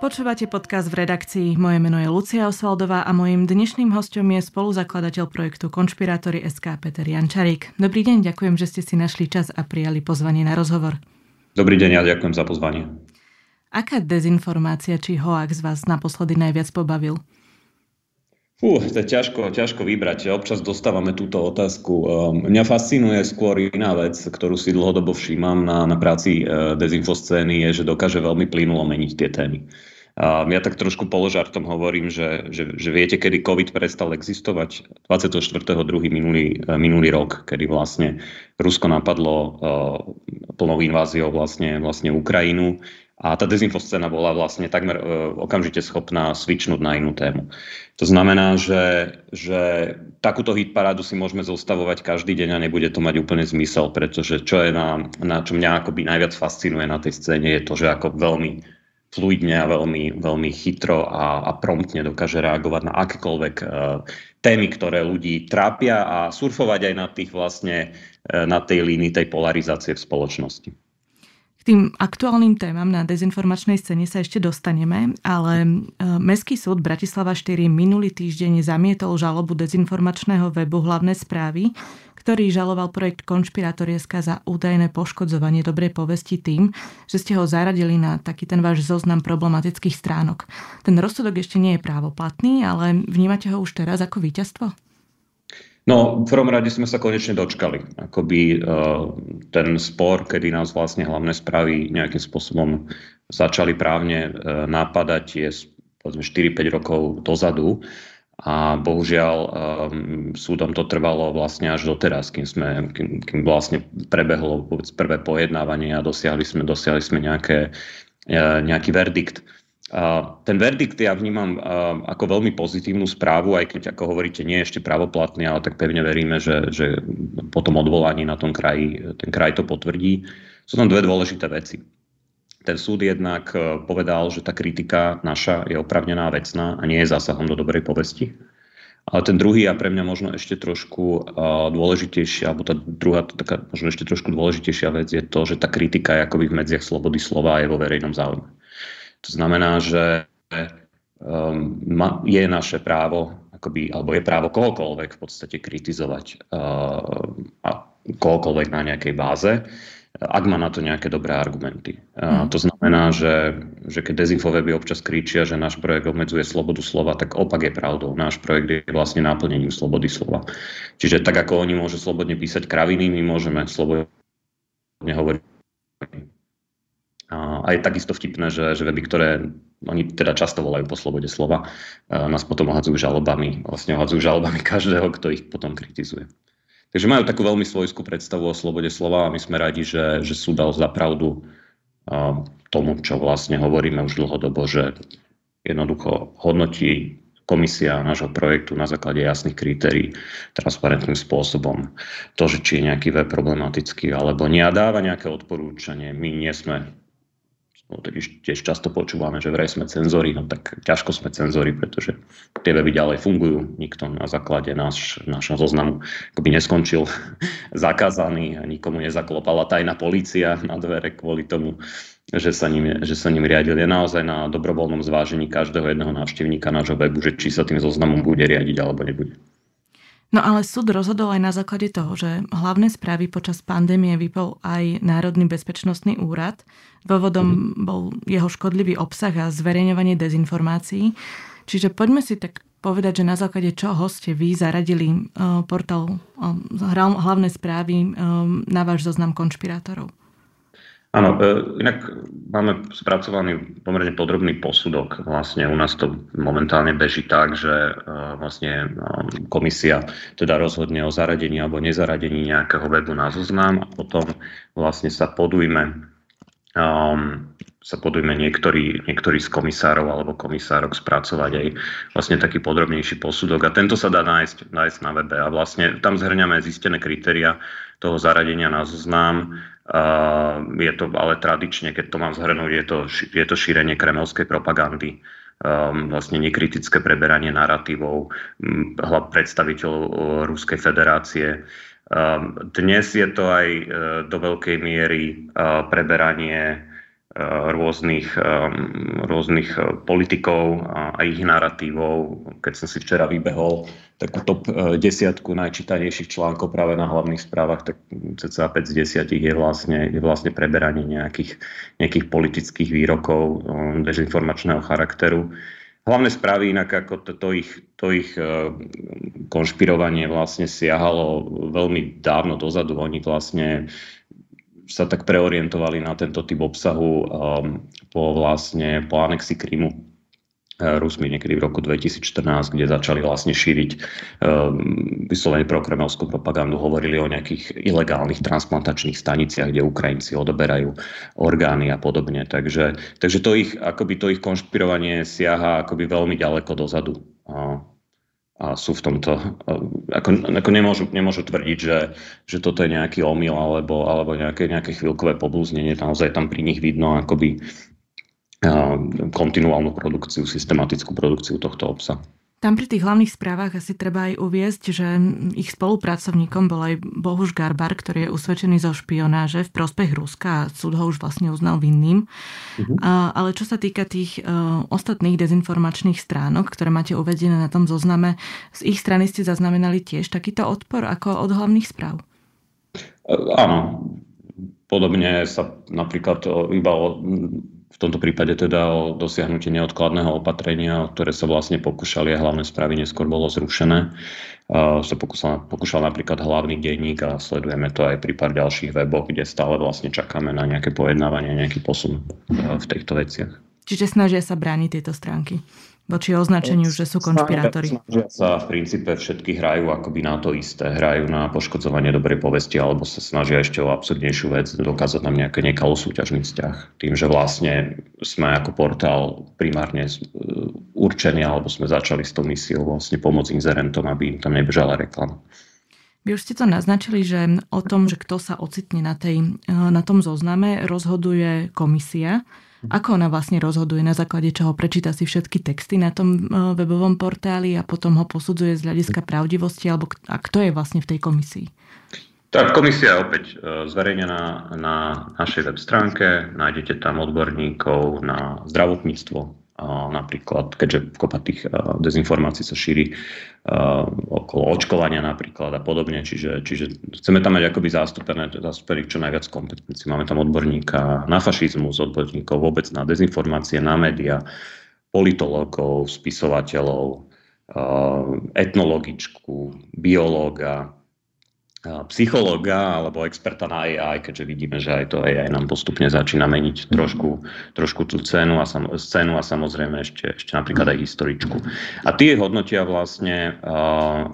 Počúvate podcast v redakcii. Moje meno je Lucia Osvaldová a mojim dnešným hostom je spoluzakladateľ projektu Konšpirátory SK Peter Jančarík. Dobrý deň, ďakujem, že ste si našli čas a prijali pozvanie na rozhovor. Dobrý deň a ďakujem za pozvanie. Aká dezinformácia či hoax vás naposledy najviac pobavil? Fú, to je ťažko, ťažko vybrať. Občas dostávame túto otázku. Ehm, mňa fascinuje skôr iná vec, ktorú si dlhodobo všímam na, na práci e, dezinfoscény, je, že dokáže veľmi plynulo meniť tie témy. Ja tak trošku položartom hovorím, že, že, že viete, kedy COVID prestal existovať? 24.2. Minulý, e, minulý rok, kedy vlastne Rusko napadlo uh, plnou inváziou vlastne, vlastne Ukrajinu a tá dezinfoscéna bola vlastne takmer e, okamžite schopná switchnúť na inú tému. To znamená, že, že takúto hitparádu si môžeme zostavovať každý deň a nebude to mať úplne zmysel, pretože čo je na, na čo mňa akoby najviac fascinuje na tej scéne je to, že ako veľmi fluidne a veľmi, veľmi chytro a, a promptne dokáže reagovať na akékoľvek uh, témy, ktoré ľudí trápia a surfovať aj na tých vlastne, uh, na tej línii tej polarizácie v spoločnosti. K tým aktuálnym témam na dezinformačnej scéne sa ešte dostaneme, ale e, Mestský súd Bratislava 4 minulý týždeň zamietol žalobu dezinformačného webu hlavné správy, ktorý žaloval projekt Konšpiratorieska za údajné poškodzovanie dobrej povesti tým, že ste ho zaradili na taký ten váš zoznam problematických stránok. Ten rozsudok ešte nie je právoplatný, ale vnímate ho už teraz ako víťazstvo? No, v prvom rade sme sa konečne dočkali. Akoby uh, ten spor, kedy nás vlastne hlavné správy nejakým spôsobom začali právne uh, napadať, je povedzme 4-5 rokov dozadu. A bohužiaľ um, súdom to trvalo vlastne až doteraz, kým, sme, kým, kým vlastne prebehlo prvé pojednávanie a dosiahli sme, dosiahli sme nejaké, nejaký verdikt. Ten verdikt ja vnímam ako veľmi pozitívnu správu, aj keď, ako hovoríte, nie je ešte pravoplatný, ale tak pevne veríme, že, že po tom odvolaní na tom kraji ten kraj to potvrdí. Sú tam dve dôležité veci. Ten súd jednak e, povedal, že tá kritika naša je opravnená vecná a nie je zásahom do dobrej povesti. Ale ten druhý a pre mňa možno ešte trošku uh, dôležitejšia, alebo tá druhá taká možno ešte trošku dôležitejšia vec je to, že tá kritika je akoby v medziach slobody slova je vo verejnom záujme. To znamená, že um, je naše právo, akoby, alebo je právo kohokoľvek v podstate kritizovať uh, a kohokoľvek na nejakej báze, ak má na to nejaké dobré argumenty. Uh, to znamená, že, že keď dezinfoveby občas kričia, že náš projekt obmedzuje slobodu slova, tak opak je pravdou. Náš projekt je vlastne náplnením slobody slova. Čiže tak ako oni môžu slobodne písať kraviny, my môžeme slobodne hovoriť a je takisto vtipné, že, že weby, ktoré oni teda často volajú po slobode slova, nás potom ohadzujú žalobami, vlastne ohadzujú žalobami každého, kto ich potom kritizuje. Takže majú takú veľmi svojskú predstavu o slobode slova a my sme radi, že, že sú dal za pravdu tomu, čo vlastne hovoríme už dlhodobo, že jednoducho hodnotí komisia nášho projektu na základe jasných kritérií transparentným spôsobom to, že či je nejaký web problematický alebo nie a dáva nejaké odporúčanie. My nie sme No, tak tiež často počúvame, že vraj sme cenzori, no tak ťažko sme cenzori, pretože tie weby ďalej fungujú. Nikto na základe náš, našho zoznamu akoby neskončil zakázaný a nikomu nezaklopala tajná polícia na dvere kvôli tomu, že sa ním, že sa ním riadil. Je naozaj na dobrovoľnom zvážení každého jedného návštevníka nášho webu, že či sa tým zoznamom bude riadiť alebo nebude. No ale súd rozhodol aj na základe toho, že hlavné správy počas pandémie vypol aj Národný bezpečnostný úrad. Dôvodom mm. bol jeho škodlivý obsah a zverejňovanie dezinformácií. Čiže poďme si tak povedať, že na základe čoho ste vy zaradili uh, portál uh, hlavné správy uh, na váš zoznam konšpirátorov. Áno, e, inak máme spracovaný pomerne podrobný posudok. Vlastne u nás to momentálne beží tak, že e, vlastne e, komisia teda rozhodne o zaradení alebo nezaradení nejakého webu na zoznam a potom vlastne sa podujme um, sa podujme niektorí, niektorí z komisárov alebo komisárok spracovať aj vlastne taký podrobnejší posudok. A tento sa dá nájsť, nájsť na webe. A vlastne tam zhrňame zistené kritéria toho zaradenia na zoznam je to ale tradične, keď to mám zhrnúť, je to, je to šírenie kremelskej propagandy, um, vlastne nekritické preberanie narratívov hlav predstaviteľov Ruskej federácie. Um, dnes je to aj uh, do veľkej miery preberanie rôznych, rôznych politikov a ich narratívov. Keď som si včera vybehol takú top desiatku najčítanejších článkov práve na hlavných správach, tak cca 5 z 10 je vlastne, je vlastne preberanie nejakých, nejakých politických výrokov dezinformačného charakteru. Hlavné správy inak ako to, to ich, to ich konšpirovanie vlastne siahalo veľmi dávno dozadu. Oni vlastne sa tak preorientovali na tento typ obsahu um, po vlastne po anexi Krymu Rusmi niekedy v roku 2014, kde začali vlastne šíriť um, vyslovene prokremelskú propagandu, hovorili o nejakých ilegálnych transplantačných staniciach, kde Ukrajinci odoberajú orgány a podobne. Takže, takže to, ich, akoby to ich konšpirovanie siaha akoby veľmi ďaleko dozadu. A sú v tomto, ako, ako nemôžu, nemôžu tvrdiť, že, že toto je nejaký omyl alebo, alebo nejaké, nejaké chvíľkové poblúznenie. Naozaj tam pri nich vidno akoby kontinuálnu produkciu, systematickú produkciu tohto obsahu. Tam pri tých hlavných správach asi treba aj uviezť, že ich spolupracovníkom bol aj Bohuš Garbar, ktorý je usvedčený zo špionáže v prospech Ruska a súd ho už vlastne uznal vinným. Uh-huh. A, ale čo sa týka tých uh, ostatných dezinformačných stránok, ktoré máte uvedené na tom zozname, z ich strany ste zaznamenali tiež takýto odpor ako od hlavných správ? Áno. Podobne sa napríklad iba o v tomto prípade teda o dosiahnutie neodkladného opatrenia, ktoré sa vlastne pokúšali a hlavné správy neskôr bolo zrušené. Uh, sa pokúšal, pokúšal napríklad hlavný denník a sledujeme to aj pri pár ďalších weboch, kde stále vlastne čakáme na nejaké pojednávanie, nejaký posun uh, v týchto veciach. Čiže snažia sa brániť tieto stránky voči označeniu, že sú konšpirátori. Snažia sa v princípe všetky hrajú akoby na to isté. Hrajú na poškodzovanie dobrej povesti alebo sa snažia ešte o absurdnejšiu vec dokázať nám nejaký nekalý súťažný vzťah. Tým, že vlastne sme ako portál primárne určení alebo sme začali s tou misiou vlastne pomôcť inzerentom, aby im tam nebežala reklama. Vy už ste to naznačili, že o tom, že kto sa ocitne na, tej, na tom zozname, rozhoduje komisia. Ako ona vlastne rozhoduje, na základe čoho prečíta si všetky texty na tom e, webovom portáli a potom ho posudzuje z hľadiska pravdivosti, alebo a kto je vlastne v tej komisii? Tak komisia je opäť e, zverejnená na našej web stránke. Nájdete tam odborníkov na zdravotníctvo, napríklad, keďže kopa tých dezinformácií sa šíri okolo očkovania napríklad a podobne, čiže, čiže chceme tam mať akoby zastúpené, zastúpených čo najviac kompetencií. Máme tam odborníka na fašizmus, odborníkov vôbec na dezinformácie, na média, politológov, spisovateľov, etnologičku, biológa, psychológa alebo experta na AI, keďže vidíme, že aj to AI nám postupne začína meniť trošku, trošku tú cenu a, sam, scénu a samozrejme ešte, ešte napríklad aj historičku. A tie hodnotia vlastne uh,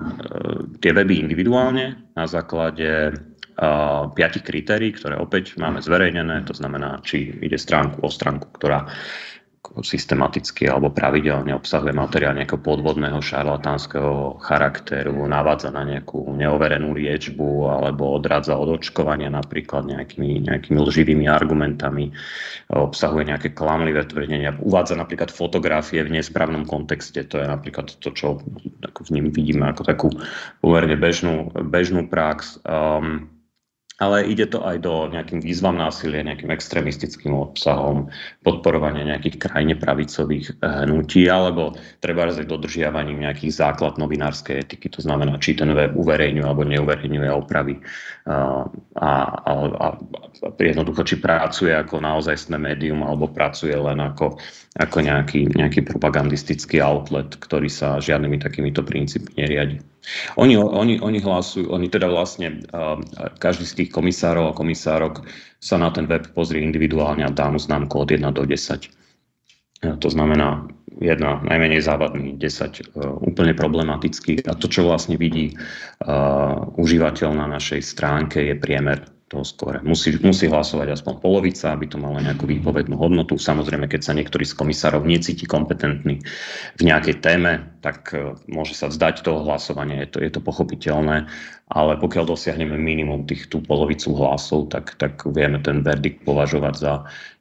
tie weby individuálne na základe uh, piatich kritérií, ktoré opäť máme zverejnené, to znamená, či ide stránku o stránku, ktorá systematicky alebo pravidelne obsahuje materiál nejakého podvodného šarlatánskeho charakteru, navádza na nejakú neoverenú liečbu alebo odradza od očkovania napríklad nejakými, nejakými lživými argumentami, obsahuje nejaké klamlivé tvrdenia, uvádza napríklad fotografie v nesprávnom kontexte, to je napríklad to, čo ako v ním vidíme ako takú pomerne bežnú, bežnú prax. Um, ale ide to aj do nejakým výzvam násilia, nejakým extrémistickým obsahom, podporovania nejakých krajne pravicových eh, hnutí, alebo treba aj dodržiavaním nejakých základ novinárskej etiky, to znamená, či ten web uverejňuje alebo neuverejňuje opravy a, a, a, a jednoducho, či pracuje ako naozajstné médium alebo pracuje len ako, ako nejaký, nejaký propagandistický outlet, ktorý sa žiadnymi takýmito princípmi neriadi. Oni, oni, oni hlasujú, oni teda vlastne, uh, každý z tých komisárov a komisárok sa na ten web pozrie individuálne a dá mu známku od 1 do 10. To znamená, jedna najmenej závadný, 10 uh, úplne problematický. A to, čo vlastne vidí uh, užívateľ na našej stránke, je priemer toho skore. Musí, musí hlasovať aspoň polovica, aby to malo nejakú výpovednú hodnotu. Samozrejme, keď sa niektorý z komisárov necíti kompetentný v nejakej téme, tak môže sa vzdať toho hlasovania, je to, je to pochopiteľné, ale pokiaľ dosiahneme minimum tých tú polovicu hlasov, tak, tak vieme ten verdikt považovať za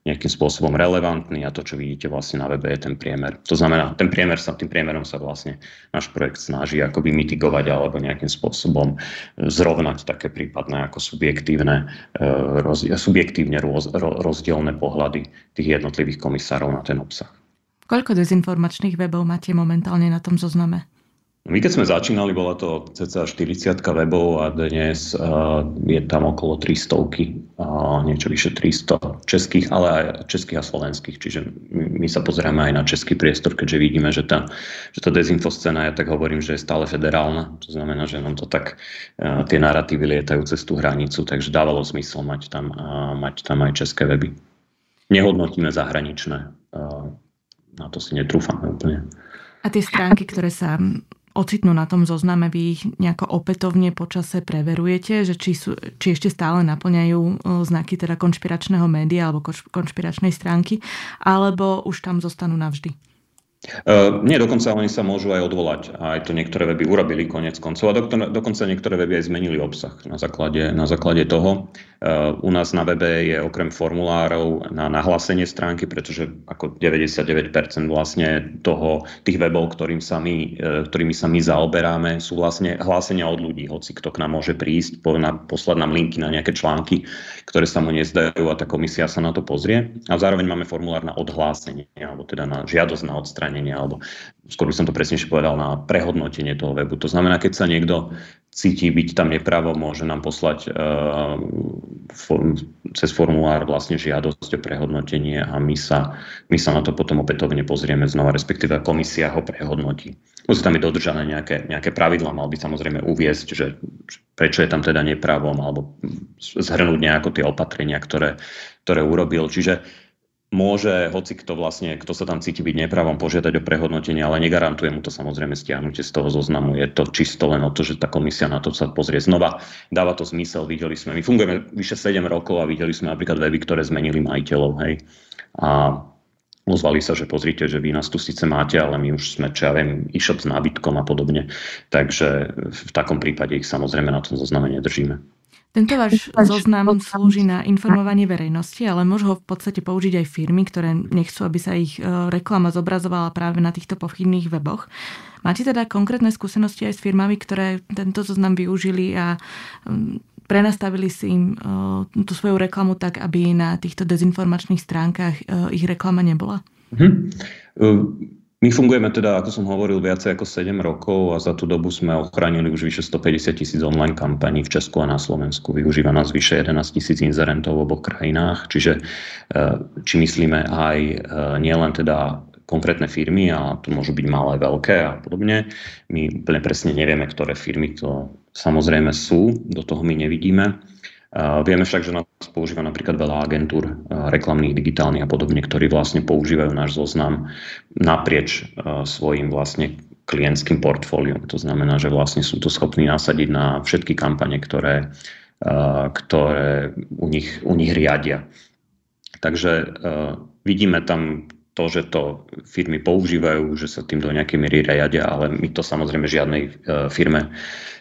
nejakým spôsobom relevantný a to, čo vidíte vlastne na webe, je ten priemer. To znamená, ten priemer sa, tým priemerom sa vlastne náš projekt snaží akoby mitigovať alebo nejakým spôsobom zrovnať také prípadné ako subjektívne, roz, subjektívne roz, rozdielne pohľady tých jednotlivých komisárov na ten obsah. Koľko dezinformačných webov máte momentálne na tom zozname? My keď sme začínali, bola to cca 40 webov a dnes uh, je tam okolo 300, uh, niečo vyše 300 českých, ale aj českých a slovenských. Čiže my, my sa pozrieme aj na český priestor, keďže vidíme, že tá, že tá dezinfoscéna, ja tak hovorím, že je stále federálna. To znamená, že nám to tak uh, tie narratívy lietajú cez tú hranicu, takže dávalo zmysel mať tam, uh, mať tam aj české weby. Nehodnotíme zahraničné. Uh, na to si netrúfame úplne. A tie stránky, ktoré sa ocitnú na tom zozname, vy ich nejako opätovne počase preverujete, že či, sú, či ešte stále naplňajú e, znaky teda konšpiračného média alebo konšpiračnej stránky, alebo už tam zostanú navždy? Uh, nie, dokonca oni sa môžu aj odvolať. Aj to niektoré weby urobili konec koncov. A doktor, dokonca niektoré weby aj zmenili obsah na základe, na základe toho. Uh, u nás na webe je okrem formulárov na nahlásenie stránky, pretože ako 99% vlastne toho, tých webov, ktorým sa my, uh, ktorými sa my zaoberáme, sú vlastne hlásenia od ľudí. Hoci kto k nám môže prísť, po, na, poslať nám linky na nejaké články, ktoré sa mu nezdajú a tá komisia sa na to pozrie. A zároveň máme formulár na odhlásenie, alebo teda na žiadosť na odstránenie odstránenie alebo skôr by som to presnejšie povedal na prehodnotenie toho webu. To znamená, keď sa niekto cíti byť tam nepravo, môže nám poslať uh, form, cez formulár vlastne žiadosť o prehodnotenie a my sa, my sa na to potom opätovne pozrieme znova, respektíve komisia ho prehodnotí. Musí tam byť dodržané nejaké, nejaké pravidla, mal by samozrejme uviezť, že prečo je tam teda nepravom, alebo zhrnúť nejako tie opatrenia, ktoré, ktoré urobil. Čiže môže hoci kto vlastne, kto sa tam cíti byť nepravom, požiadať o prehodnotenie, ale negarantuje mu to samozrejme stiahnutie z toho zoznamu. Je to čisto len o to, že tá komisia na to sa pozrie znova. Dáva to zmysel, videli sme. My fungujeme vyše 7 rokov a videli sme napríklad weby, ktoré zmenili majiteľov. Hej. A ozvali sa, že pozrite, že vy nás tu síce máte, ale my už sme, čo ja viem, e-shop s nábytkom a podobne. Takže v takom prípade ich samozrejme na tom zozname nedržíme. Tento váš zoznam slúži na informovanie verejnosti, ale môžu ho v podstate použiť aj firmy, ktoré nechcú, aby sa ich e, reklama zobrazovala práve na týchto pochybných weboch. Máte teda konkrétne skúsenosti aj s firmami, ktoré tento zoznam využili a prenastavili si im e, tú svoju reklamu tak, aby na týchto dezinformačných stránkach e, ich reklama nebola? Mm-hmm. My fungujeme teda, ako som hovoril, viacej ako 7 rokov a za tú dobu sme ochránili už vyše 150 tisíc online kampaní v Česku a na Slovensku. Využíva nás vyše 11 tisíc inzerentov v oboch krajinách, čiže e, či myslíme aj e, nielen teda konkrétne firmy a to môžu byť malé, veľké a podobne. My úplne presne nevieme, ktoré firmy to samozrejme sú, do toho my nevidíme. Vieme však, že nás používa napríklad veľa agentúr reklamných, digitálnych a podobne, ktorí vlastne používajú náš zoznam naprieč svojim vlastne klientským portfóliom. To znamená, že vlastne sú to schopní nasadiť na všetky kampane, ktoré, ktoré u, nich, u nich riadia. Takže vidíme tam to, že to firmy používajú, že sa tým do nejakej miery riadia, ale my to samozrejme žiadnej firme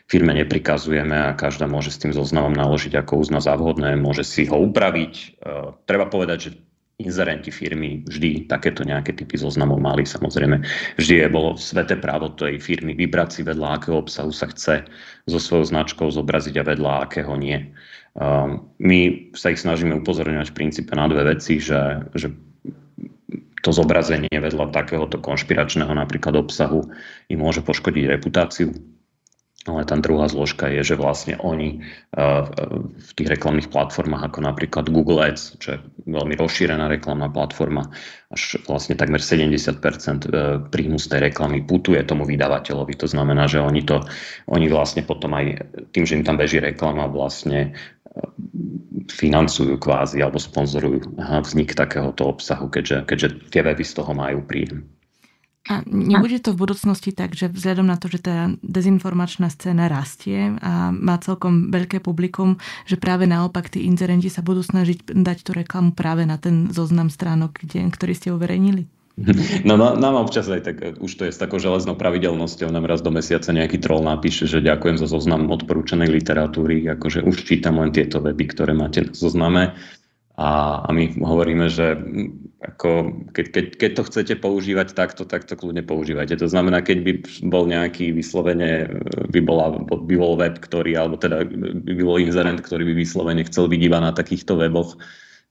firme neprikazujeme a každá môže s tým zoznamom naložiť ako uzna za vhodné, môže si ho upraviť. E, treba povedať, že inzerenti firmy vždy takéto nejaké typy zoznamov mali. Samozrejme, vždy je bolo sveté právo tej firmy vybrať si vedľa akého obsahu sa chce so svojou značkou zobraziť a vedľa akého nie. E, my sa ich snažíme upozorňovať v princípe na dve veci, že, že to zobrazenie vedľa takéhoto konšpiračného napríklad obsahu im môže poškodiť reputáciu ale tá druhá zložka je, že vlastne oni v tých reklamných platformách, ako napríklad Google Ads, čo je veľmi rozšírená reklamná platforma, až vlastne takmer 70% e, príjmu z tej reklamy putuje tomu vydavateľovi. To znamená, že oni to, oni vlastne potom aj tým, že im tam beží reklama, vlastne financujú kvázi alebo sponzorujú vznik takéhoto obsahu, keďže, keďže tie weby z toho majú príjem. A nebude to v budúcnosti tak, že vzhľadom na to, že tá dezinformačná scéna rastie a má celkom veľké publikum, že práve naopak tí inzerenti sa budú snažiť dať tú reklamu práve na ten zoznam stránok, kde, ktorý ste uverejnili? No, no nám občas aj tak, už to je s takou železnou pravidelnosťou, nám raz do mesiaca nejaký troll napíše, že ďakujem za zoznam odporúčanej literatúry, akože už čítam len tieto weby, ktoré máte na zozname. A, a my hovoríme, že ako, keď, keď, keď to chcete používať takto, tak to kľudne používajte. To znamená, keď by bol nejaký vyslovene, by, bola, by bol web, ktorý, alebo teda by bol inzerent, ktorý by vyslovene chcel byť iba na takýchto weboch,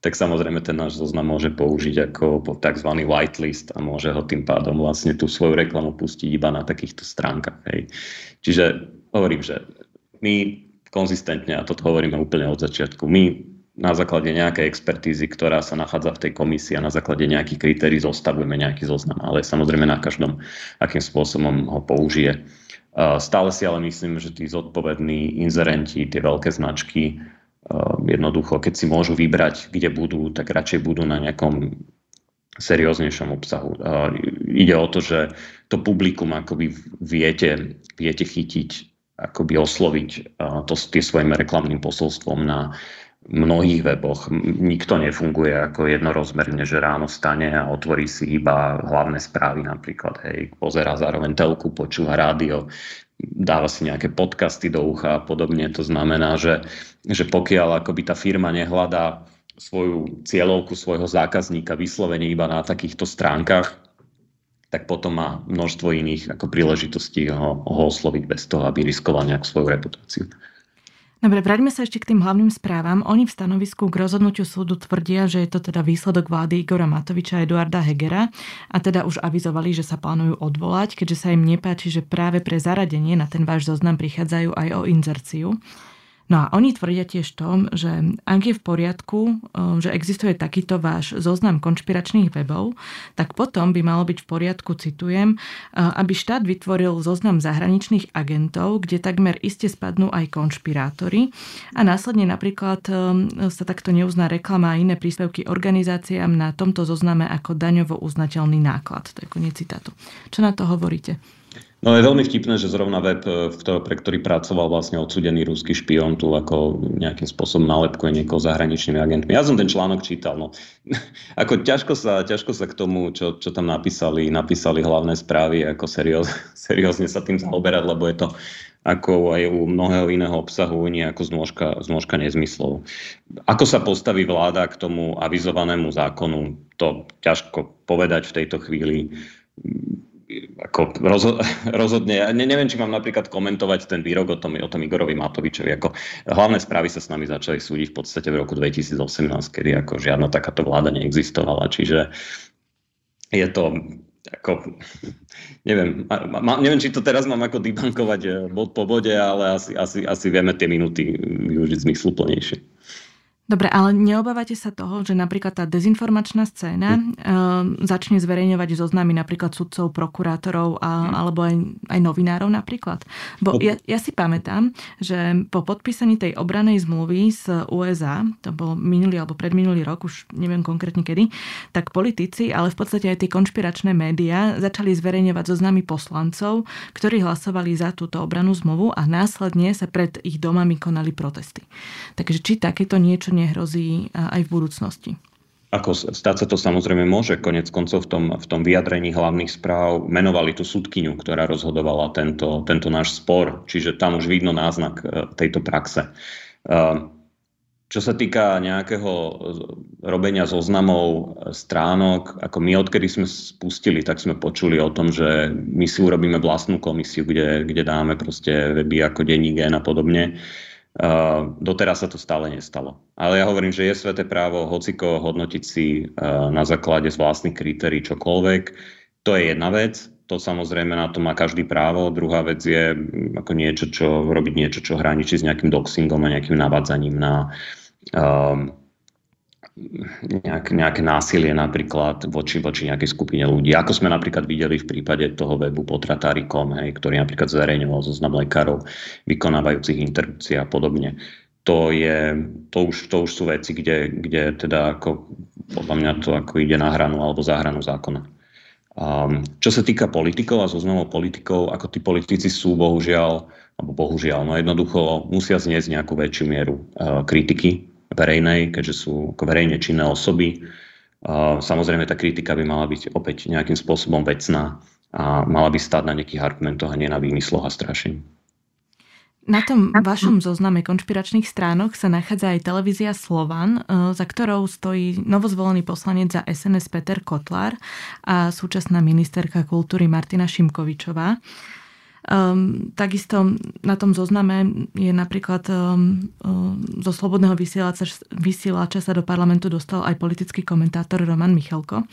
tak samozrejme ten náš zoznam môže použiť ako tzv. whitelist a môže ho tým pádom vlastne tú svoju reklamu pustiť iba na takýchto stránkach. Hej. Čiže hovorím, že my konzistentne, a toto hovoríme úplne od začiatku, my na základe nejakej expertízy, ktorá sa nachádza v tej komisii a na základe nejakých kritérií zostavujeme nejaký zoznam, ale samozrejme na každom, akým spôsobom ho použije. Stále si ale myslím, že tí zodpovední inzerenti, tie veľké značky, jednoducho, keď si môžu vybrať, kde budú, tak radšej budú na nejakom serióznejšom obsahu. Ehm, ide o to, že to publikum akoby viete, viete chytiť, akoby osloviť ehm, to, tie svojim reklamným posolstvom na mnohých weboch. Nikto nefunguje ako jednorozmerne, že ráno stane a otvorí si iba hlavné správy napríklad. Hej, pozera zároveň telku, počúva rádio dáva si nejaké podcasty do ucha a podobne. To znamená, že, že pokiaľ akoby tá firma nehľadá svoju cieľovku svojho zákazníka vyslovene iba na takýchto stránkach, tak potom má množstvo iných ako príležitostí ho, ho osloviť bez toho, aby riskoval nejak svoju reputáciu. Dobre, vráťme sa ešte k tým hlavným správam. Oni v stanovisku k rozhodnutiu súdu tvrdia, že je to teda výsledok vlády Igora Matoviča a Eduarda Hegera a teda už avizovali, že sa plánujú odvolať, keďže sa im nepáči, že práve pre zaradenie na ten váš zoznam prichádzajú aj o inzerciu. No a oni tvrdia tiež to, že ak je v poriadku, eh, že existuje takýto váš zoznam konšpiračných webov, tak potom by malo byť v poriadku, citujem, eh, aby štát vytvoril zoznam zahraničných agentov, kde takmer iste spadnú aj konšpirátori a následne napríklad eh, sa takto neuzná reklama a iné príspevky organizáciám na tomto zozname ako daňovo uznateľný náklad. To je koniec citátu. Čo na to hovoríte? No je veľmi vtipné, že zrovna web, e, pre ktorý pracoval vlastne odsudený ruský špion, tu ako nejakým spôsobom nalepkuje niekoho zahraničnými agentmi. Ja som ten článok čítal, no. ako ťažko sa, ťažko sa k tomu, čo, čo tam napísali, napísali hlavné správy, ako serióz, seriózne sa tým zaoberať, lebo je to ako aj u mnohého iného obsahu, nie ako znôžka, znôžka nezmyslov. Ako sa postaví vláda k tomu avizovanému zákonu, to ťažko povedať v tejto chvíli ako rozho- rozhodne, ja ne, neviem, či mám napríklad komentovať ten výrok o tom, o tom Igorovi Matovičovi. Ako hlavné správy sa s nami začali súdiť v podstate v roku 2018, kedy ako žiadna takáto vláda neexistovala. Čiže je to ako, neviem, ma, neviem, či to teraz mám ako debankovať eh, bod po bode, ale asi, asi, asi vieme tie minúty využiť zmysluplnejšie. Dobre, ale neobávate sa toho, že napríklad tá dezinformačná scéna uh, začne zverejňovať zoznamy napríklad sudcov, prokurátorov a, hm. alebo aj, aj novinárov napríklad? Bo ja, ja si pamätám, že po podpísaní tej obranej zmluvy z USA, to bol minulý alebo predminulý rok, už neviem konkrétne kedy, tak politici, ale v podstate aj tie konšpiračné médiá začali zverejňovať zoznamy poslancov, ktorí hlasovali za túto obranú zmluvu a následne sa pred ich domami konali protesty. Takže či takéto niečo nehrozí aj v budúcnosti. Ako stať sa to samozrejme môže, konec koncov v tom, v tom vyjadrení hlavných správ menovali tú súdkyňu, ktorá rozhodovala tento, tento náš spor, čiže tam už vidno náznak e, tejto praxe. E, čo sa týka nejakého robenia zoznamov stránok, ako my odkedy sme spustili, tak sme počuli o tom, že my si urobíme vlastnú komisiu, kde, kde dáme proste weby ako denní gen a podobne. Uh, Uh, doteraz sa to stále nestalo. Ale ja hovorím, že je sveté právo hociko hodnotiť si uh, na základe z vlastných kritérií čokoľvek. To je jedna vec, to samozrejme na to má každý právo. Druhá vec je mm, ako niečo, čo robiť niečo, čo hraničí s nejakým doxingom a nejakým navádzaním na uh, nejak, nejaké násilie napríklad voči, voči nejakej skupine ľudí. Ako sme napríklad videli v prípade toho webu potratári.com, hej, ktorý napríklad zverejňoval zoznam lekárov vykonávajúcich interrupcie a podobne. To, je, to, už, to už sú veci, kde, kde teda ako, podľa mňa to ako ide na hranu alebo za hranu zákona. Um, čo sa týka politikov a zoznamov politikov, ako tí politici sú bohužiaľ, alebo bohužiaľ, no jednoducho musia zniesť nejakú väčšiu mieru uh, kritiky verejnej, keďže sú ako verejne činné osoby. Samozrejme, tá kritika by mala byť opäť nejakým spôsobom vecná a mala by stať na nejakých argumentoch a nie na výmysloch a strašení. Na tom vašom zozname konšpiračných stránok sa nachádza aj televízia Slovan, e, za ktorou stojí novozvolený poslanec za SNS Peter Kotlár a súčasná ministerka kultúry Martina Šimkovičová. Um, takisto na tom zozname je napríklad um, um, zo Slobodného vysielača, vysielača sa do parlamentu dostal aj politický komentátor Roman Michalko.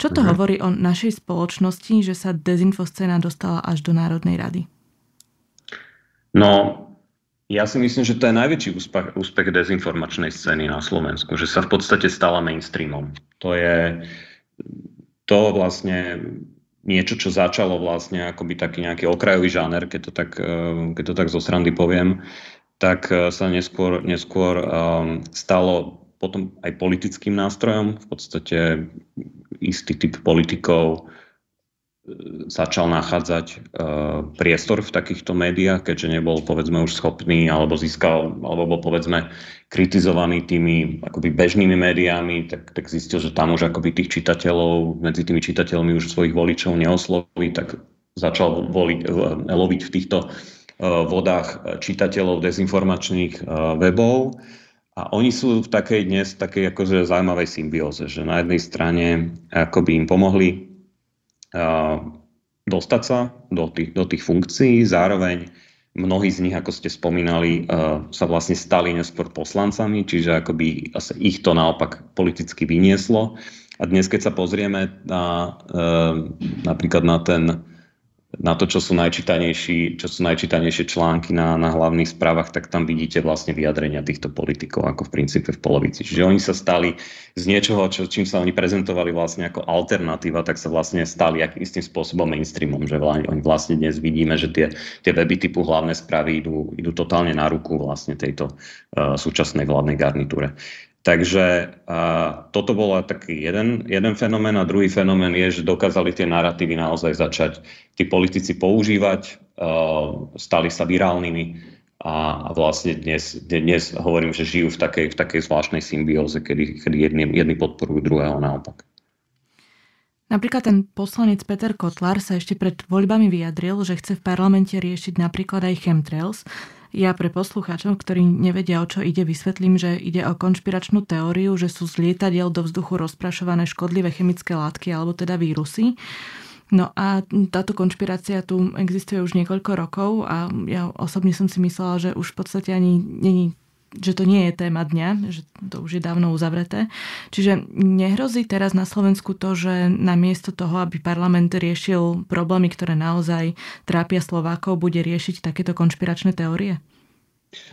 Čo to uh-huh. hovorí o našej spoločnosti, že sa dezinfoscéna dostala až do Národnej rady? No, ja si myslím, že to je najväčší úspech, úspech dezinformačnej scény na Slovensku, že sa v podstate stala mainstreamom. To je to vlastne niečo, čo začalo vlastne akoby taký nejaký okrajový žáner, keď to tak, eh, keď to tak zo srandy poviem, tak eh, sa neskôr, neskôr um, stalo potom aj politickým nástrojom. V podstate istý typ politikov začal nachádzať uh, priestor v takýchto médiách, keďže nebol povedzme už schopný alebo získal, alebo bol povedzme kritizovaný tými akoby bežnými médiami, tak, tak zistil, že tam už akoby tých čitateľov, medzi tými čitateľmi už svojich voličov neosloví, tak začal voliť, loviť v týchto uh, vodách čitateľov dezinformačných webov. A oni sú v takej dnes takej akože zaujímavej symbióze, že na jednej strane akoby im pomohli dostať sa do tých, do tých funkcií. Zároveň mnohí z nich, ako ste spomínali, sa vlastne stali neskôr poslancami, čiže akoby ich to naopak politicky vynieslo. A dnes, keď sa pozrieme na, napríklad na ten na to, čo sú najčítanejší, čo sú najčítanejšie články na, na hlavných správach, tak tam vidíte vlastne vyjadrenia týchto politikov ako v princípe v polovici. Čiže oni sa stali z niečoho, čo, čím sa oni prezentovali vlastne ako alternatíva, tak sa vlastne stali akým istým spôsobom mainstreamom, že oni vlastne dnes vidíme, že tie, tie weby typu hlavné správy idú, idú totálne na ruku vlastne tejto uh, súčasnej vládnej garnitúre. Takže uh, toto bol taký jeden, jeden fenomén a druhý fenomén je, že dokázali tie narratívy naozaj začať tí politici používať, uh, stali sa virálnymi a, a vlastne dnes, dnes hovorím, že žijú v takej, v takej zvláštnej symbióze, kedy, kedy jedni, jedni podporujú druhého naopak. Napríklad ten poslanec Peter Kotlar sa ešte pred voľbami vyjadril, že chce v parlamente riešiť napríklad aj chemtrails, ja pre poslucháčov, ktorí nevedia, o čo ide, vysvetlím, že ide o konšpiračnú teóriu, že sú z lietadiel do vzduchu rozprašované škodlivé chemické látky alebo teda vírusy. No a táto konšpirácia tu existuje už niekoľko rokov a ja osobne som si myslela, že už v podstate ani není že to nie je téma dňa, že to už je dávno uzavreté. Čiže nehrozí teraz na Slovensku to, že namiesto toho, aby parlament riešil problémy, ktoré naozaj trápia Slovákov, bude riešiť takéto konšpiračné teórie?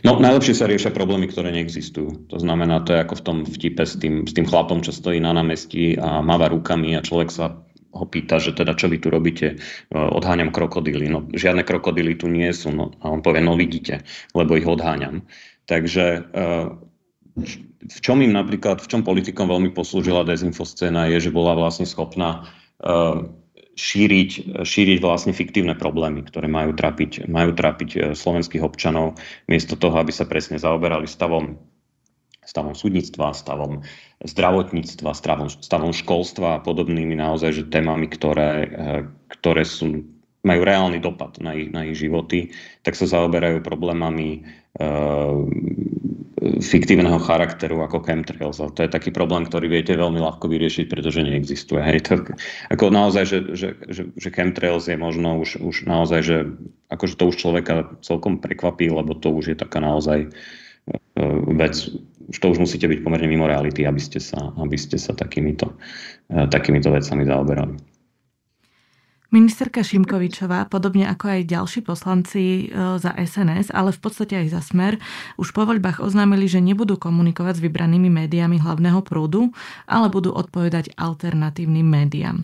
No, najlepšie sa riešia problémy, ktoré neexistujú. To znamená, to je ako v tom vtipe s tým, s tým chlapom, čo stojí na námestí a máva rukami a človek sa ho pýta, že teda čo vy tu robíte, odháňam krokodíly. No žiadne krokodíly tu nie sú. No, a on povie, no vidíte, lebo ich odháňam. Takže eh, v čom im napríklad, v čom politikom veľmi poslúžila dezinfoscéna je, že bola vlastne schopná eh, šíriť, šíriť vlastne fiktívne problémy, ktoré majú trapiť, majú trapiť eh, slovenských občanov, miesto toho, aby sa presne zaoberali stavom, stavom súdnictva, stavom zdravotníctva, stavom, stavom školstva a podobnými naozaj že témami, ktoré, ktoré sú majú reálny dopad na ich, na ich životy, tak sa zaoberajú problémami uh, fiktívneho charakteru ako chemtrails. A to je taký problém, ktorý viete veľmi ľahko vyriešiť, pretože neexistuje. Hej. To, ako naozaj, že, že, že, že chemtrails je možno už, už naozaj, že akože to už človeka celkom prekvapí, lebo to už je taká naozaj uh, vec, už to už musíte byť pomerne mimo reality, aby ste sa, aby ste sa takýmito, uh, takýmito vecami zaoberali. Ministerka Šimkovičová, podobne ako aj ďalší poslanci e, za SNS, ale v podstate aj za Smer, už po voľbách oznámili, že nebudú komunikovať s vybranými médiami hlavného prúdu, ale budú odpovedať alternatívnym médiám.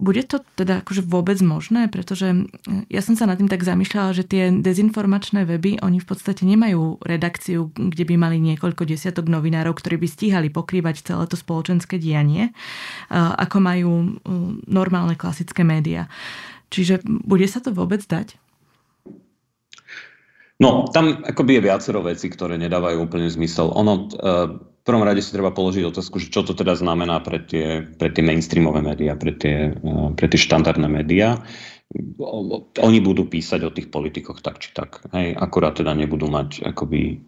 Bude to teda akože vôbec možné? Pretože e, ja som sa nad tým tak zamýšľala, že tie dezinformačné weby, oni v podstate nemajú redakciu, kde by mali niekoľko desiatok novinárov, ktorí by stíhali pokrývať celé to spoločenské dianie, e, ako majú e, normálne klasické médiá. Čiže bude sa to vôbec dať? No, tam akoby je viacero vecí, ktoré nedávajú úplne zmysel. Ono, v prvom rade si treba položiť otázku, že čo to teda znamená pre tie, pre tie mainstreamové médiá, pre tie, pre tie štandardné médiá. Oni budú písať o tých politikoch tak či tak. Hej, akurát teda nebudú mať akoby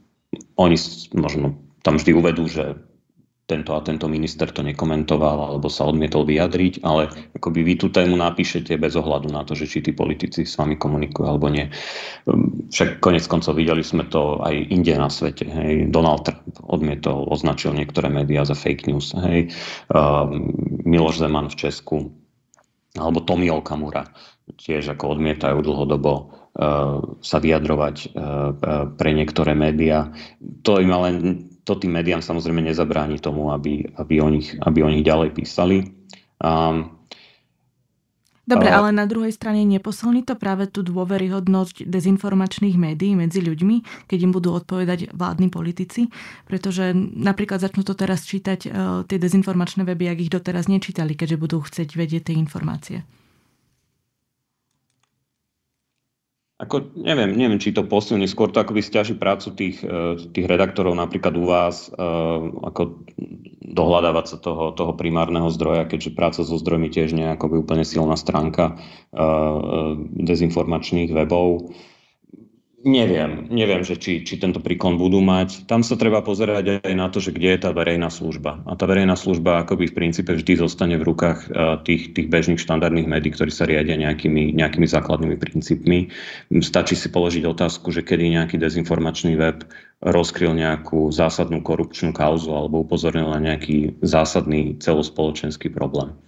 oni možno tam vždy uvedú, že tento a tento minister to nekomentoval alebo sa odmietol vyjadriť, ale akoby vy tú tému napíšete bez ohľadu na to, že či tí politici s vami komunikujú alebo nie. Ehm, však konec koncov videli sme to aj inde na svete. Hej. Donald Trump odmietol, označil niektoré médiá za fake news. Hej. Um, Miloš Zeman v Česku alebo Tomi Okamura tiež ako odmietajú dlhodobo uh, sa vyjadrovať pre niektoré médiá. To im ale to tým médiám samozrejme nezabráni tomu, aby, aby, o, nich, aby o nich ďalej písali. Um, Dobre, ale na druhej strane neposilní to práve tú dôveryhodnosť dezinformačných médií medzi ľuďmi, keď im budú odpovedať vládni politici, pretože napríklad začnú to teraz čítať uh, tie dezinformačné weby, ak ich doteraz nečítali, keďže budú chcieť vedieť tie informácie. Ako, neviem, neviem, či to posilní, skôr to akoby stiaží prácu tých, e, tých redaktorov napríklad u vás, e, ako dohľadávať sa toho, toho primárneho zdroja, keďže práca so zdrojmi tiež nie je akoby úplne silná stránka e, dezinformačných webov. Neviem, neviem, že či, či tento príklon budú mať. Tam sa treba pozerať aj na to, že kde je tá verejná služba. A tá verejná služba akoby v princípe vždy zostane v rukách eh, tých, tých bežných štandardných médií, ktorí sa riadia nejakými, nejakými základnými princípmi. Stačí si položiť otázku, že kedy nejaký dezinformačný web rozkryl nejakú zásadnú korupčnú kauzu alebo upozornil na nejaký zásadný celospoločenský problém.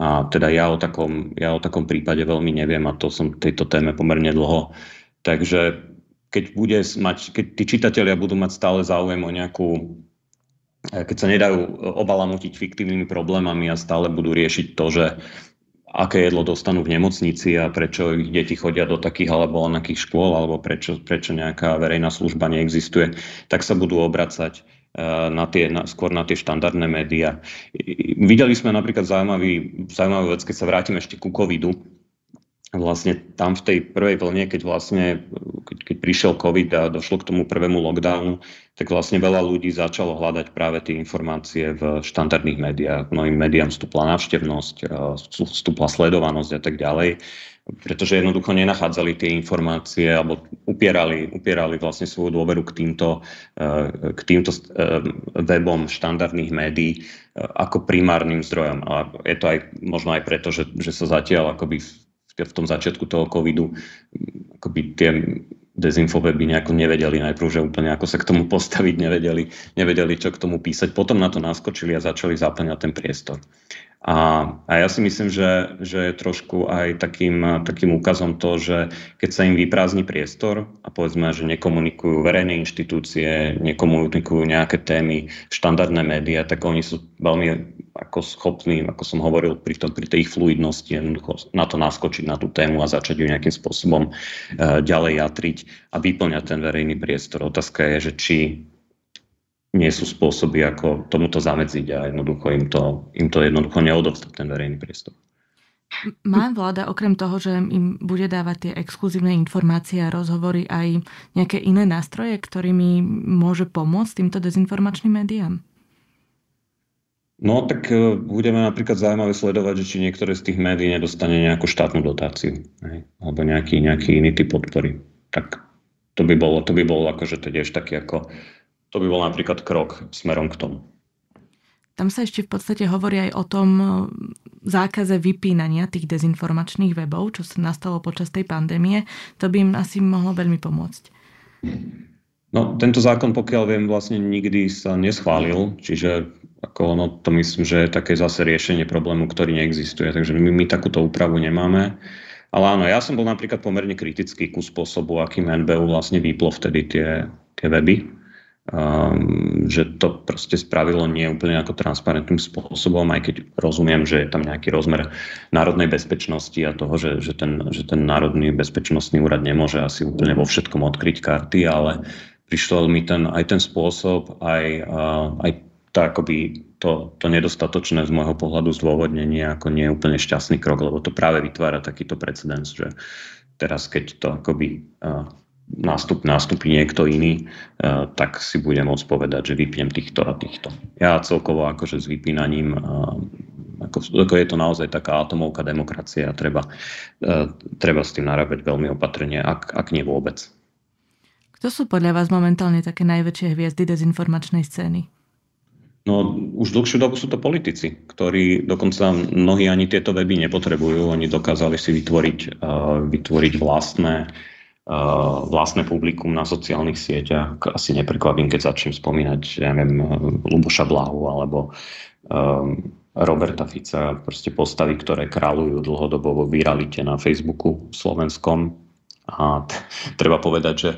A teda ja o takom, ja o takom prípade veľmi neviem a to som tejto téme pomerne dlho. Takže keď, bude mať, keď tí čitatelia budú mať stále záujem o nejakú eh, keď sa nedajú eh, obalamutiť fiktívnymi problémami a stále budú riešiť to, že aké jedlo dostanú v nemocnici a prečo ich deti chodia do takých alebo onakých škôl, alebo prečo, prečo nejaká verejná služba neexistuje, tak sa budú obracať eh, na tie, na, skôr na tie štandardné médiá. Videli sme napríklad zaujímavý, zaujímavú vec, keď sa vrátim ešte ku covidu, vlastne tam v tej prvej vlne, keď vlastne keď, keď prišiel COVID a došlo k tomu prvému lockdownu, tak vlastne veľa ľudí začalo hľadať práve tie informácie v štandardných médiách. Mnohým médiám vstúpla návštevnosť, vstúpla sledovanosť a tak ďalej, pretože jednoducho nenachádzali tie informácie alebo upierali, upierali vlastne svoju dôveru k týmto, e, k týmto e, webom štandardných médií ako primárnym zdrojom. A je to aj možno aj preto, že, že sa zatiaľ akoby v tom začiatku toho covidu akoby tie dezinfoweby nejako nevedeli najprv, že úplne ako sa k tomu postaviť, nevedeli, nevedeli, čo k tomu písať. Potom na to naskočili a začali zaplňať ten priestor. A, a ja si myslím, že, že je trošku aj takým, takým úkazom to, že keď sa im vyprázdni priestor a povedzme, že nekomunikujú verejné inštitúcie, nekomunikujú nejaké témy, štandardné médiá, tak oni sú veľmi ako schopní, ako som hovoril, pri, tom, pri tej ich fluidnosti jednoducho na to naskočiť na tú tému a začať ju nejakým spôsobom uh, ďalej jatriť a vyplňať ten verejný priestor. Otázka je, že či nie sú spôsoby, ako tomuto zamedziť a jednoducho im to, im to jednoducho neodovzdať ten verejný priestor. Má vláda okrem toho, že im bude dávať tie exkluzívne informácie a rozhovory aj nejaké iné nástroje, ktorými môže pomôcť týmto dezinformačným médiám? No tak e, budeme napríklad zaujímavé sledovať, že či niektoré z tých médií nedostane nejakú štátnu dotáciu hej, alebo nejaký, nejaký iný typ podpory. Tak to by bolo, to by bolo akože tiež taký ako to by bol napríklad krok smerom k tomu. Tam sa ešte v podstate hovorí aj o tom e, zákaze vypínania tých dezinformačných webov, čo sa nastalo počas tej pandémie. To by im asi mohlo veľmi pomôcť. No, tento zákon, pokiaľ viem, vlastne nikdy sa neschválil, čiže ako ono, to myslím, že je také zase riešenie problému, ktorý neexistuje. Takže my, my takúto úpravu nemáme. Ale áno, ja som bol napríklad pomerne kritický ku spôsobu, akým NBU vlastne vyplo vtedy tie, tie weby um, že to proste spravilo nie úplne ako transparentným spôsobom, aj keď rozumiem, že je tam nejaký rozmer národnej bezpečnosti a toho, že, že, ten, že ten Národný bezpečnostný úrad nemôže asi úplne vo všetkom odkryť karty, ale prišlo mi ten, aj ten spôsob, aj, uh, aj tá, akoby to, to nedostatočné z môjho pohľadu zdôvodnenie ako nie je úplne šťastný krok, lebo to práve vytvára takýto precedens, že teraz keď to akoby uh, nástup, nástupí niekto iný, uh, tak si budem môcť povedať, že vypnem týchto a týchto. Ja celkovo akože s vypínaním uh, ako, ako je to naozaj taká atomovka demokracie a treba, uh, treba s tým narábať veľmi opatrne, ak, ak nie vôbec. Kto sú podľa vás momentálne také najväčšie hviezdy dezinformačnej scény? No už dlhšiu dobu sú to politici, ktorí dokonca mnohí ani tieto weby nepotrebujú. Oni dokázali si vytvoriť, vytvoriť vlastné, uh, vlastné publikum na sociálnych sieťach. Asi neprekvapím, keď začnem spomínať, ja neviem, Luboša Blahu alebo um, Roberta Fica, proste postavy, ktoré kráľujú dlhodobo vo viralite na Facebooku slovenskom. A t- treba povedať, že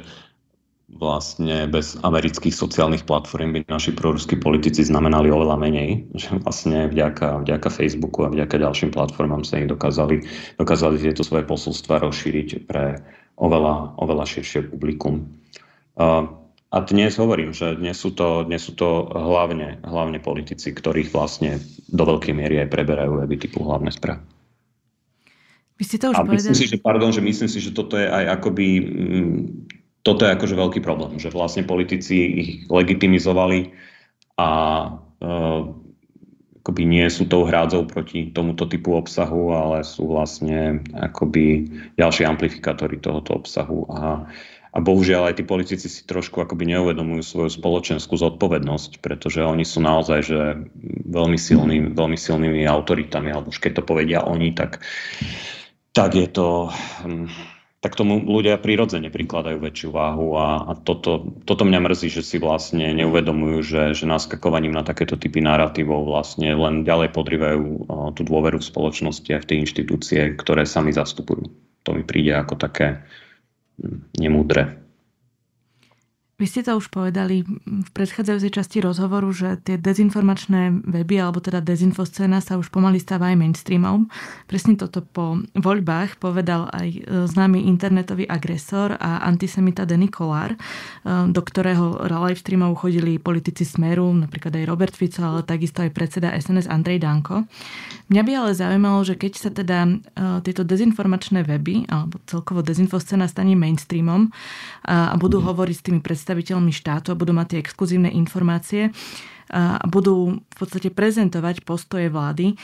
vlastne bez amerických sociálnych platform by naši proruskí politici znamenali oveľa menej, že vlastne vďaka, vďaka Facebooku a vďaka ďalším platformám sa ich dokázali, dokázali tieto svoje posolstva rozšíriť pre oveľa, oveľa širšie publikum. A dnes hovorím, že dnes sú to, dnes sú to hlavne, hlavne politici, ktorých vlastne do veľkej miery aj preberajú weby typu hlavné správy. Vy ste to už a povedali. Myslím si, že, pardon, že myslím si, že toto je aj akoby mm, toto je akože veľký problém, že vlastne politici ich legitimizovali a uh, akoby nie sú tou hrádzou proti tomuto typu obsahu, ale sú vlastne akoby ďalší amplifikátory tohoto obsahu. A, a bohužiaľ aj tí politici si trošku akoby neuvedomujú svoju spoločenskú zodpovednosť, pretože oni sú naozaj že veľmi, silný, veľmi silnými autoritami, alebo už keď to povedia oni, tak, tak je to... Tak tomu ľudia prirodzene prikladajú väčšiu váhu a, a toto, toto mňa mrzí, že si vlastne neuvedomujú, že, že naskakovaním na takéto typy narratívov vlastne len ďalej podrývajú tú dôveru v spoločnosti a v tie inštitúcie, ktoré sami zastupujú. To mi príde ako také hm, nemúdre. Vy ste to už povedali v predchádzajúcej časti rozhovoru, že tie dezinformačné weby, alebo teda dezinfoscéna sa už pomaly stáva aj mainstreamom. Presne toto po voľbách povedal aj e, známy internetový agresor a antisemita Denny Kolár, e, do ktorého live streamov chodili politici Smeru, napríklad aj Robert Fico, ale takisto aj predseda SNS Andrej Danko. Mňa by ale zaujímalo, že keď sa teda e, tieto dezinformačné weby, alebo celkovo dezinfoscéna stane mainstreamom a budú hovoriť s tými predstaviteľmi predstaviteľmi štátu a budú mať tie exkluzívne informácie a budú v podstate prezentovať postoje vlády.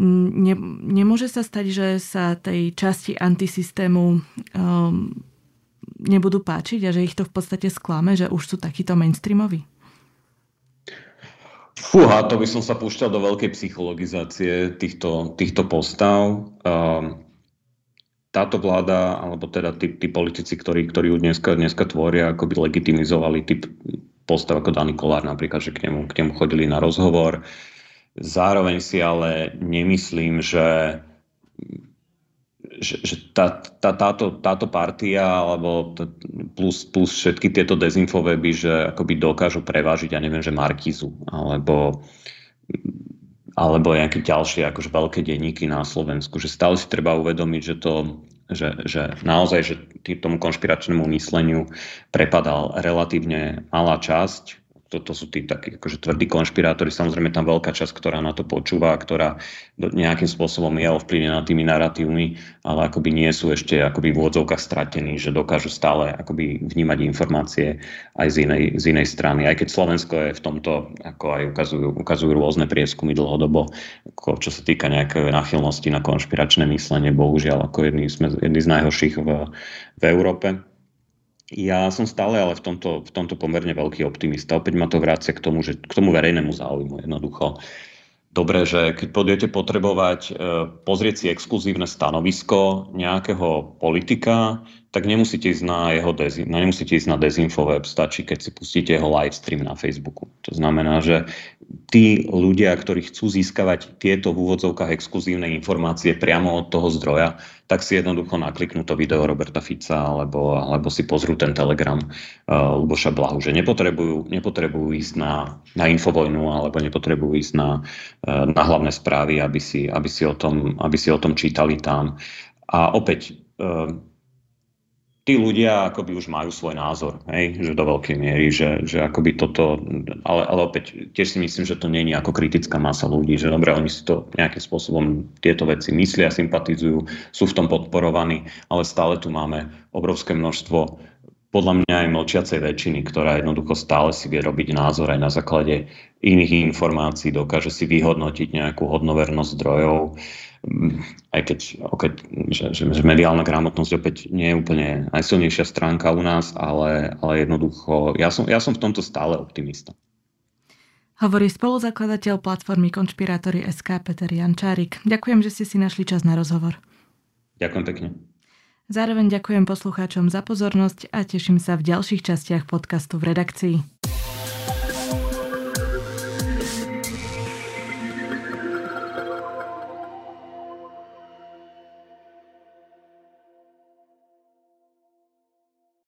Ne, nemôže sa stať, že sa tej časti antisystému um, nebudú páčiť a že ich to v podstate sklame, že už sú takíto mainstreamoví? Fúha, to by som sa púšťal do veľkej psychologizácie týchto, týchto postav. Um, táto vláda, alebo teda tí, tí politici, ktorí, ktorí ju dneska, dneska tvoria, ako by legitimizovali typ postav ako Dani Kolár napríklad, že k nemu, k nemu chodili na rozhovor. Zároveň si ale nemyslím, že, že, že tá, tá, táto, táto partia alebo t- plus, plus všetky tieto dezinfoveby, že akoby dokážu prevážiť, ja neviem, že Markizu alebo alebo nejaké ďalšie akože veľké denníky na Slovensku. Že stále si treba uvedomiť, že to že, že naozaj, že tomu konšpiračnému mysleniu prepadal relatívne malá časť toto sú tí takí akože tvrdí konšpirátori, samozrejme tam veľká časť, ktorá na to počúva, ktorá nejakým spôsobom je ovplyvnená tými narratívmi, ale akoby nie sú ešte akoby v úvodzovkách stratení, že dokážu stále akoby vnímať informácie aj z inej, z inej strany. Aj keď Slovensko je v tomto, ako aj ukazujú, ukazujú rôzne prieskumy dlhodobo, ako čo sa týka nejakej nachylnosti na konšpiračné myslenie, bohužiaľ ako jedný, sme, jedný z najhorších v, v Európe. Ja som stále ale v tomto, v tomto pomerne veľký optimista. Opäť ma to vrácia k tomu, že, k tomu verejnému záujmu jednoducho. Dobre, že keď budete potrebovať e, pozrieť si exkluzívne stanovisko nejakého politika, tak nemusíte ísť na jeho dezin, no nemusíte ísť na dezinfoweb, stačí, keď si pustíte jeho live stream na Facebooku. To znamená, že tí ľudia, ktorí chcú získavať tieto v úvodzovkách exkluzívne informácie priamo od toho zdroja, tak si jednoducho nakliknú to video Roberta Fica alebo, alebo si pozrú ten telegram uh, Luboša Blahu, že nepotrebujú, nepotrebujú ísť na, na infovojnu alebo nepotrebujú ísť na, uh, na hlavné správy, aby si, aby, si o tom, aby si o tom čítali tam. A opäť, uh, tí ľudia akoby už majú svoj názor, hej, že do veľkej miery, že, že akoby toto, ale, ale opäť tiež si myslím, že to je ako kritická masa ľudí, že dobre, oni si to nejakým spôsobom tieto veci myslia, sympatizujú, sú v tom podporovaní, ale stále tu máme obrovské množstvo podľa mňa aj mlčiacej väčšiny, ktorá jednoducho stále si vie robiť názor aj na základe iných informácií, dokáže si vyhodnotiť nejakú hodnovernosť zdrojov, mm, aj keď, opäť, že, že, že mediálna gramotnosť opäť nie je úplne najsilnejšia stránka u nás, ale, ale jednoducho ja som, ja som v tomto stále optimista. Hovorí spoluzakladateľ platformy Konšpirátory SK Peter Jančárik. Ďakujem, že ste si našli čas na rozhovor. Ďakujem pekne. Zároveň ďakujem poslucháčom za pozornosť a teším sa v ďalších častiach podcastu v redakcii.